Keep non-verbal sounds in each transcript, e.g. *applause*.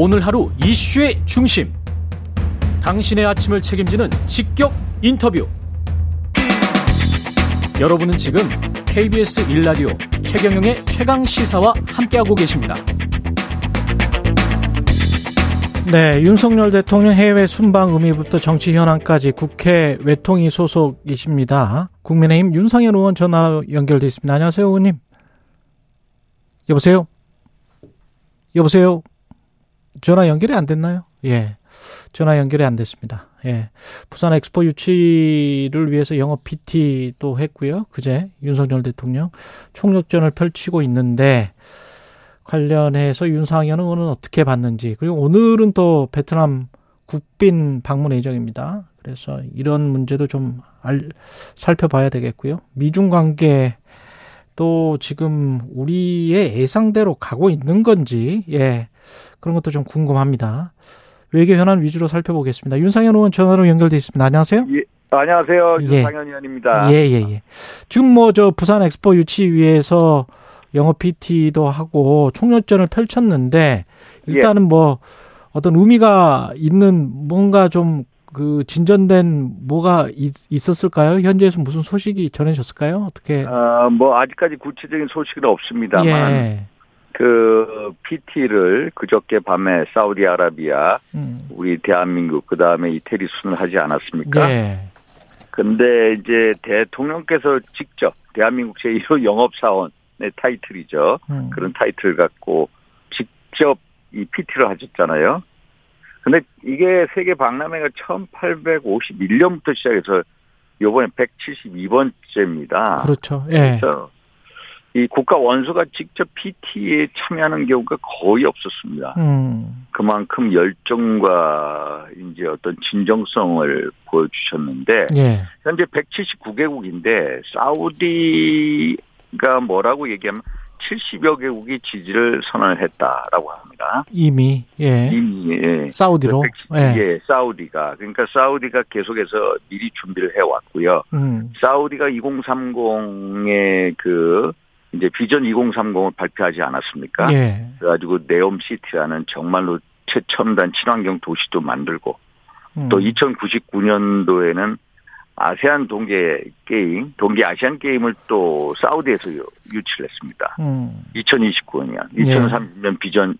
오늘 하루 이슈의 중심. 당신의 아침을 책임지는 직격 인터뷰. 여러분은 지금 KBS 1라디오 최경영의 최강 시사와 함께하고 계십니다. 네, 윤석열 대통령 해외 순방 의미부터 정치 현안까지 국회 외통위 소속이십니다. 국민의힘 윤상현 의원 전화 연결돼 있습니다. 안녕하세요, 의원님. 여보세요? 여보세요? 전화 연결이 안 됐나요? 예. 전화 연결이 안 됐습니다. 예. 부산 엑스포 유치를 위해서 영업 PT도 했고요. 그제 윤석열 대통령 총력전을 펼치고 있는데 관련해서 윤상현 의원은 어떻게 봤는지 그리고 오늘은 또 베트남 국빈 방문 예정입니다. 그래서 이런 문제도 좀 알, 살펴봐야 되겠고요. 미중 관계 또 지금 우리의 예상대로 가고 있는 건지 예 그런 것도 좀 궁금합니다. 외교 현안 위주로 살펴보겠습니다. 윤상현 의원 전화로 연결돼 있습니다. 안녕하세요. 예, 안녕하세요. 예. 윤상현 의원입니다. 예, 예, 예. 지금 뭐 저 부산 엑스포 유치 위해서 영업 PT도 하고 총력전을 펼쳤는데 일단은 예. 뭐 어떤 의미가 있는 뭔가 좀 그 진전된 뭐가 있, 었을까요 현재에서 무슨 소식이 전해졌을까요? 어떻게? 어뭐 아직까지 구체적인 소식은 없습니다만 예. 그 PT를 그저께 밤에 사우디아라비아, 음. 우리 대한민국 그 다음에 이태리 순을 하지 않았습니까? 예. 근데 이제 대통령께서 직접 대한민국 제1호 영업사원의 타이틀이죠. 음. 그런 타이틀을 갖고 직접 이 PT를 하셨잖아요. 근데 이게 세계 박람회가 1851년부터 시작해서 요번에 172번째입니다. 그렇죠. 예. 그래서 이 국가 원수가 직접 PT에 참여하는 경우가 거의 없었습니다. 음. 그만큼 열정과 이제 어떤 진정성을 보여주셨는데 예. 현재 179개국인데 사우디가 뭐라고 얘기하면 70여 개국이 지지를 선언을 했다라고 합니다. 이미 예. 이미 예. 사우디로 1 예. 예. 사우디가 그러니까 사우디가 계속해서 미리 준비를 해 왔고요. 음. 사우디가 2030의 그 이제 비전 2030을 발표하지 않았습니까? 예. 그래가지고 네옴시티라는 정말로 최첨단 친환경 도시도 만들고 음. 또 2099년도에는 아세안 동계 게임, 동계 아시안 게임을 또 사우디에서 유치를 했습니다. 음. 2029년, 2030년 예. 비전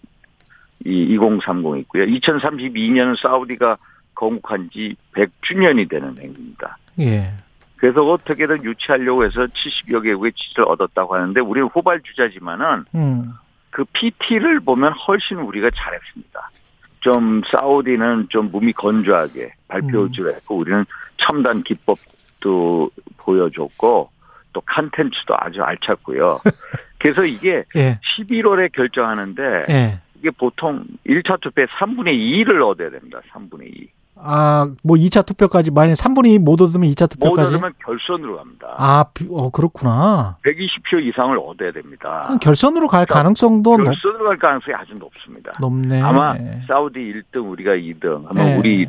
이2030 있고요. 2032년은 사우디가 건국한 지 100주년이 되는 행입니다. 예. 그래서 어떻게든 유치하려고 해서 70여 개국의 지지를 얻었다고 하는데 우리는 후발주자지만은 음. 그 PT를 보면 훨씬 우리가 잘했습니다. 좀 사우디는 좀 몸이 건조하게 발표주를 음. 했고 우리는 첨단 기법도 보여줬고 또 컨텐츠도 아주 알찼고요. *laughs* 그래서 이게 예. 11월에 결정하는데 예. 이게 보통 1차 투표에 3분의 2를 얻어야 됩니다. 3분의 2. 아, 뭐 2차 투표까지 만약 3분의 2못 얻으면 2차 투표까지 못 얻으면 결선으로 갑니다. 아, 어 그렇구나. 120표 이상을 얻어야 됩니다. 결선으로 갈 가능성도 결선으로 갈 가능성이 아주 높습니다. 높네. 아마 사우디 1등 우리가 2등 아마 네. 우리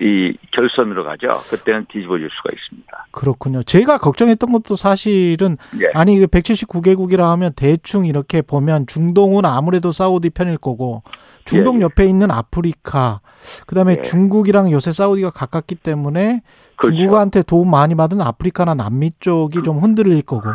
이 결선으로 가죠. 그때는 뒤집어질 수가 있습니다. 그렇군요. 제가 걱정했던 것도 사실은 예. 아니 179개국이라 하면 대충 이렇게 보면 중동은 아무래도 사우디 편일 거고 중동 예. 옆에 있는 아프리카 그다음에 예. 중국이랑 요새 사우디가 가깝기 때문에 그렇죠. 중국한테 도움 많이 받은 아프리카나 남미 쪽이 좀 흔들릴 거고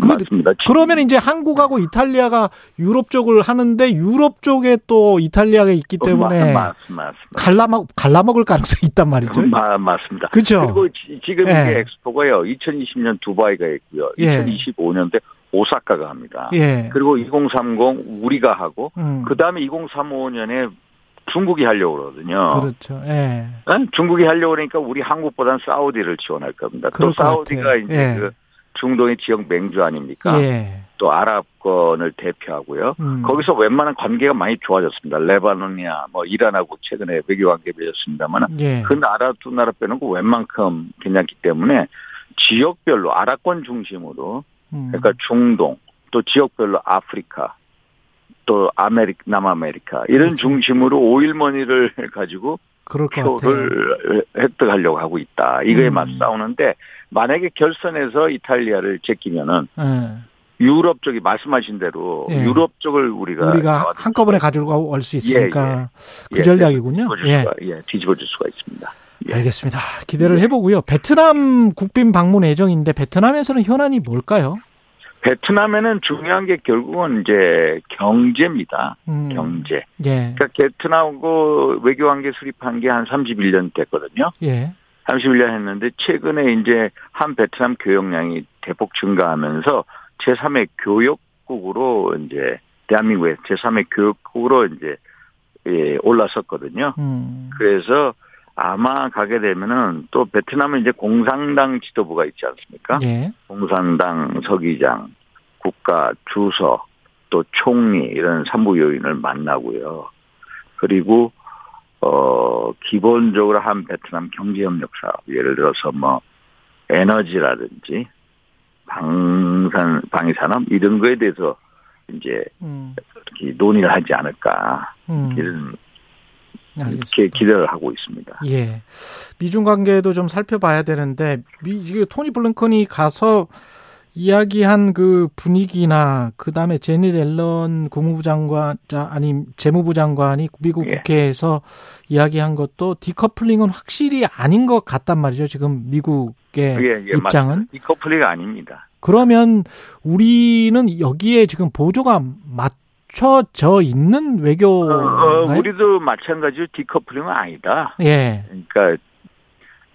그, 맞습니다. 그러면 이제 한국하고 이탈리아가 유럽 쪽을 하는데 유럽 쪽에 또 이탈리아가 있기 때문에 맞, 맞, 갈라먹 갈라먹을 가능성이 있단 말이죠. 맞, 맞습니다. 그렇죠. 그리고 지금 예. 이게 엑스포가요. 2020년 두바이가 있고요. 예. 2025년대 오사카가 합니다. 예. 그리고 2030 우리가 하고 음. 그다음에 2035년에 중국이 하려고 그러거든요. 그렇죠. 예. 중국이 하려고 그러니까 우리 한국보다는 사우디를 지원할 겁니다. 또 사우디가 이제 예. 그 중동의 지역 맹주 아닙니까? 예. 또 아랍권을 대표하고요. 음. 거기서 웬만한 관계가 많이 좋아졌습니다. 레바논이나 뭐 이란하고 최근에 외교 관계 맺었습니다만 예. 그 나라 두 나라 빼놓고 웬만큼 괜찮기 때문에 지역별로 아랍권 중심으로 음. 그러니까 중동 또 지역별로 아프리카 또 아메리카 남아메리카 이런 그렇죠. 중심으로 오일머니를 *laughs* 가지고 그럴 표를 획득하려고 하고 있다. 이거에 음. 맞싸우는데 만약에 결선에서 이탈리아를 제끼면은 네. 유럽 쪽이 말씀하신 대로 예. 유럽 쪽을 우리가 우리가 한꺼번에 가지고 올 수 있으니까 예, 예. 그 전략이군요. 뒤집어줄 예. 수가, 예, 뒤집어줄 수가 있습니다. 예. 알겠습니다. 기대를 해보고요. 베트남 국빈 방문 예정인데 베트남에서는 현안이 뭘까요? 베트남에는 중요한 게 결국은 이제 경제입니다. 음. 경제. 예. 그러니까 베트남하고 외교관계 수립한 게 한 31년 됐거든요. 예. 31년 했는데 최근에 이제 한 베트남 교역량이 대폭 증가하면서 제3의 교역국으로 이제 대한민국의 제3의 교역국으로 이제 예, 올라섰거든요. 음. 그래서 아마 가게 되면은 또 베트남은 이제 공산당 지도부가 있지 않습니까? 예. 공산당 서기장, 국가 주석, 또 총리 이런 산부 요인을 만나고요. 그리고 어 기본적으로 한 베트남 경제협력 사업 예를 들어서 뭐 에너지라든지 방산 방위 산업 이런 거에 대해서 이제 음. 논의를 하지 않을까 음. 이런 이렇게 기대를 하고 있습니다. 예. 미중 관계도 좀 살펴봐야 되는데 미 토니 블링컨이 가서 이야기한 그 분위기나 그 다음에 제니 앨런 국무부 장관 아니 재무부 장관이 미국 예. 국회에서 이야기한 것도 디커플링은 확실히 아닌 것 같단 말이죠. 지금 미국의 예, 예, 입장은 맞습니다. 디커플링 아닙니다. 그러면 우리는 여기에 지금 보조가 맞 춰져 있는 외교 어, 어, 우리도 마찬가지로 디커플링은 아니다. 예. 그러니까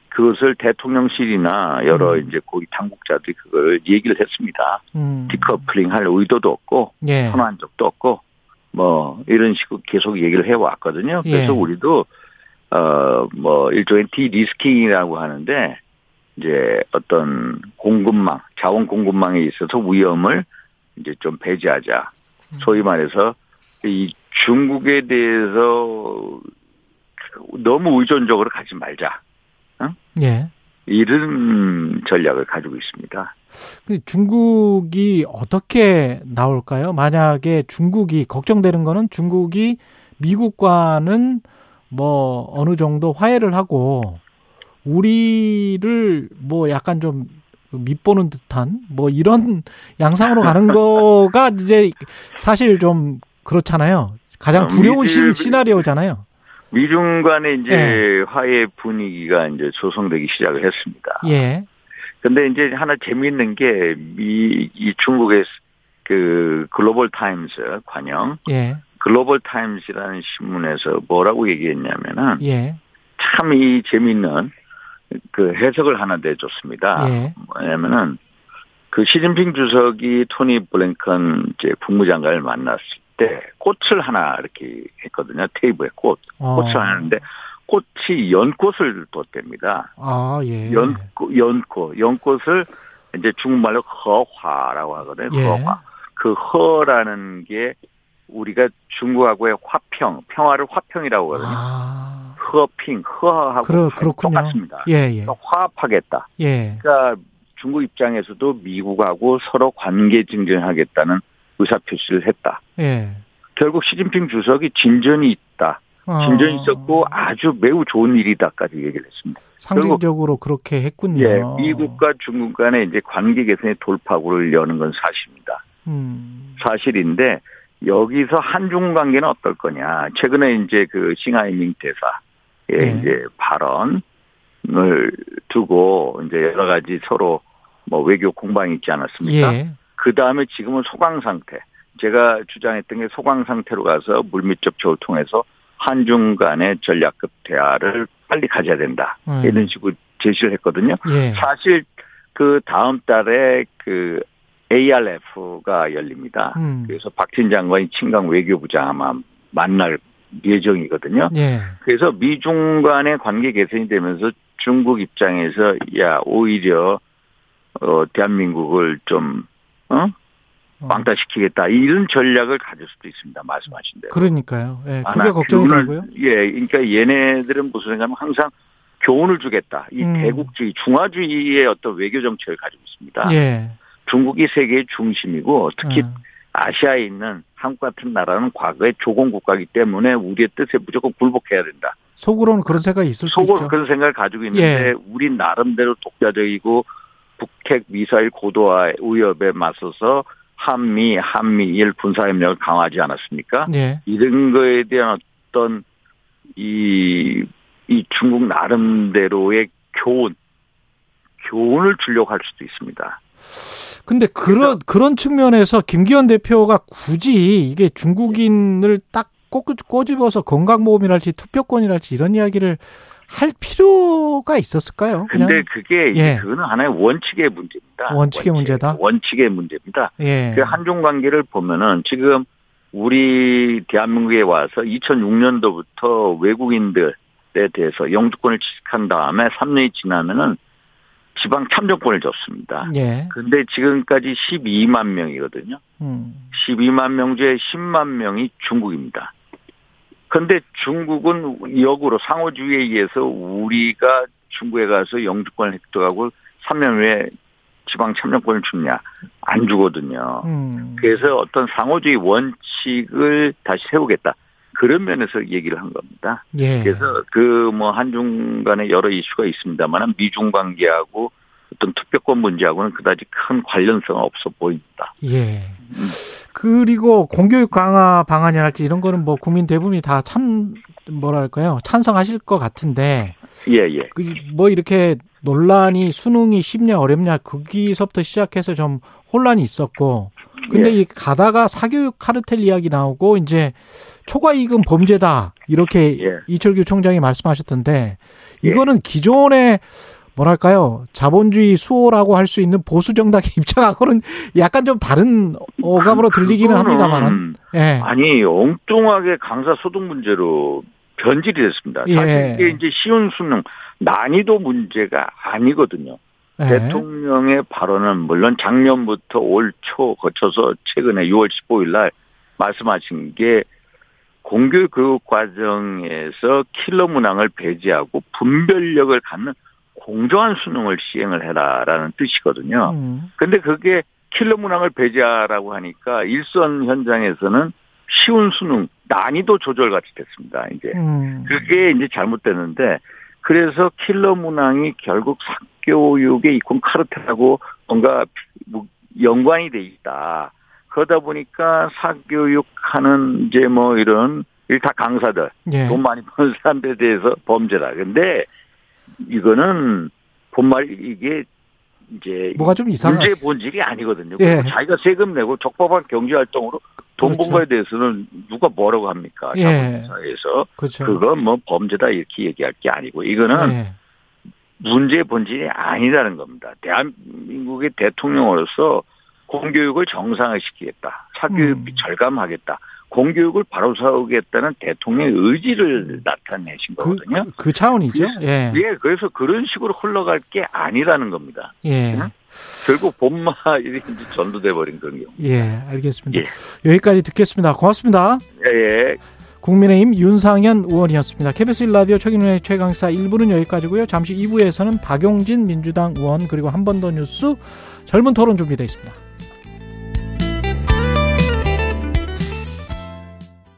그것을 대통령실이나 여러 음. 이제 고위 당국자들이 그걸 얘기를 했습니다. 음. 디커플링 할 의도도 없고 예. 선한 적도 없고 뭐 이런 식으로 계속 얘기를 해 왔거든요. 그래서 예. 우리도 어 뭐 일종의 디리스킹이라고 하는데 이제 어떤 공급망, 자원 공급망에 있어서 위험을 이제 좀 배제하자. 음. 소위 말해서 이 중국에 대해서 너무 의존적으로 가지 말자. 예. 이런 전략을 가지고 있습니다. 중국이 어떻게 나올까요? 만약에 중국이 걱정되는 거는 중국이 미국과는 뭐 어느 정도 화해를 하고 우리를 뭐 약간 좀 밑보는 듯한 뭐 이런 양상으로 가는 *laughs* 거가 이제 사실 좀 그렇잖아요. 가장 두려운 시나리오잖아요. 미중 간의 이제 예. 화해 분위기가 이제 조성되기 시작을 했습니다. 예. 근데 이제 하나 재미있는 게 미, 이 중국의 그 글로벌 타임스 관영. 예. 글로벌 타임스라는 신문에서 뭐라고 얘기했냐면은. 예. 참 이 재미있는 그 해석을 하나 내줬습니다. 예. 뭐냐면은 그 시진핑 주석이 토니 블랭컨 이제 국무장관을 만났을 때 꽃을 하나 이렇게 했거든요. 테이블에 꽃. 어. 꽃을 하는데 꽃이 연꽃을 뒀답니다. 아, 예. 연꽃, 연꽃, 연꽃을 이제 중국말로 허화라고 하거든요. 예. 허화. 그 허라는 게 우리가 중국하고의 화평, 평화를 화평이라고 하거든요. 아. 허핑, 허하고 그러. 똑같습니다. 예, 예. 화합하겠다. 예. 그러니까 중국 입장에서도 미국하고 서로 관계 증진하겠다는 의사표시를 했다. 예. 결국 시진핑 주석이 진전이 있다. 아. 진전이 있었고 아주 매우 좋은 일이다까지 얘기를 했습니다. 상징적으로 그렇게 했군요. 예, 미국과 중국 간의 이제 관계 개선의 돌파구를 여는 건 사실입니다. 음. 사실인데 여기서 한중 관계는 어떨 거냐. 최근에 이제 그 싱하이밍 대사 의 예. 이제 발언을 두고 이제 여러 가지 서로 뭐 외교 공방이 있지 않았습니까? 예. 그 다음에 지금은 소강 상태. 제가 주장했던 게 소강 상태로 가서 물밑 접촉을 통해서 한중 간의 전략급 대화를 빨리 가져야 된다. 음. 이런 식으로 제시를 했거든요. 예. 사실 그 다음 달에 그 ARF가 열립니다. 음. 그래서 박진 장관이 친강 외교부장 아마 만날 예정이거든요. 예. 그래서 미중 간의 관계 개선이 되면서 중국 입장에서 야 오히려 어 대한민국을 좀 어? 어? 왕따시키겠다 이런 전략을 가질 수도 있습니다. 말씀하신 대로. 그러니까요. 예, 그게 걱정이더라고요. 예, 그러니까 얘네들은 무슨 생각하면 항상 교훈을 주겠다. 이 음. 대국주의, 중화주의의 어떤 외교 정책을 가지고 있습니다. 예. 중국이 세계의 중심이고 특히 음. 아시아에 있는 한국 같은 나라는 과거에 조공 국가이기 때문에 우리의 뜻에 무조건 굴복해야 된다. 속으로는 그런 생각이 있을 수 있죠. 속으로 그런 생각을 가지고 있는데 예. 우리 나름대로 독자적이고 북핵 미사일 고도화 위협에 맞서서 한미, 한미일 군사협력을 강화하지 않았습니까? 네. 이런 거에 대한 어떤 이, 이 중국 나름대로의 교훈, 교훈을 주려고 할 수도 있습니다. 근데 그런 그런 측면에서 김기현 대표가 굳이 이게 중국인을 딱 꼬집어서 건강보험이랄지 투표권이랄지 이런 이야기를 할 필요가 있었을까요? 그냥? 근데 그게 예. 그거는 하나의 원칙의 문제입니다. 원칙의 문제다. 원칙의 문제입니다. 예. 그 한중 관계를 보면은 지금 우리 대한민국에 와서 2006년도부터 외국인들에 대해서 영주권을 취득한 다음에 3년이 지나면은 지방 참정권을 줬습니다. 예. 근데 지금까지 12만 명이거든요. 음. 12만 명 중에 10만 명이 중국입니다. 근데 중국은 역으로 상호주의에 의해서 우리가 중국에 가서 영주권을 획득하고 3년 후에 지방 참여권을 주냐 안 주거든요. 음. 그래서 어떤 상호주의 원칙을 다시 세우겠다. 그런 면에서 얘기를 한 겁니다. 예. 그래서 그 뭐 한중 간에 여러 이슈가 있습니다만 미중 관계하고 어떤 투표권 문제하고는 그다지 큰 관련성은 없어 보입니다. 예. 그리고 공교육 강화 방안이랄지 이런 거는 뭐 국민 대부분이 다 참 뭐랄까요 찬성하실 것 같은데 예예. 그뭐 이렇게 논란이 수능이 쉽냐 어렵냐 거기서부터 시작해서 좀 혼란이 있었고 근데 예. 이 가다가 사교육 카르텔 이야기 나오고 이제 초과 이익은 범죄다 이렇게 예. 이철규 총장이 말씀하셨던데 이거는 예. 기존의 뭐랄까요 자본주의 수호라고 할 수 있는 보수 정당의 *laughs* 입장하고는 약간 좀 다른 어감으로 들리기는 합니다만은 예. 아니 엉뚱하게 강사 소득 문제로 변질이 됐습니다. 예. 사실 이게 이제 쉬운 수능 난이도 문제가 아니거든요. 예. 대통령의 발언은 물론 작년부터 올 초 거쳐서 최근에 6월 15일 날 말씀하신 게 공교육 교육 과정에서 킬러 문항을 배제하고 분별력을 갖는 공정한 수능을 시행을 해라라는 뜻이거든요. 음. 근데 그게 킬러 문항을 배제하라고 하니까 일선 현장에서는 쉬운 수능 난이도 조절 같이 됐습니다. 이제 음. 그게 이제 잘못됐는데 그래서 킬러 문항이 결국 사교육의 이콘 카르텔하고 뭔가 뭐 연관이 돼 있다. 그러다 보니까 사교육하는 이제 뭐 이런 일타 강사들 예. 돈 많이 버는 사람들에 대해서 범죄다. 근데 이거는 본말 이게 이제 뭐가 좀 이상한 문제 본질이 아니거든요. 예. 자기가 세금 내고 적법한 경제 활동으로 돈번 그렇죠. 거에 대해서는 누가 뭐라고 합니까? 예. 자본사에서 그렇죠. 그건 뭐 범죄다 이렇게 얘기할 게 아니고 이거는 예. 문제 본질이 아니라는 겁니다. 대한민국의 대통령으로서 공교육을 정상화시키겠다. 사교육비 음. 절감하겠다. 공교육을 바로 세우겠다는 대통령의 의지를 나타내신 그, 거거든요. 그, 그 차원이죠. 예. 예. 그래서 그런 식으로 흘러갈 게 아니라는 겁니다. 예. 응? 결국 본말이 *laughs* 전도돼 버린 그런 경우. 예, 알겠습니다. 예. 여기까지 듣겠습니다. 고맙습니다. 예. 예. 국민의힘 윤상현 의원이었습니다. KBS 1라디오 최경련의 최강사 1부는 여기까지고요. 잠시 2부에서는 박용진 민주당 의원 그리고 한 번 더 뉴스 젊은 토론 준비되어 있습니다.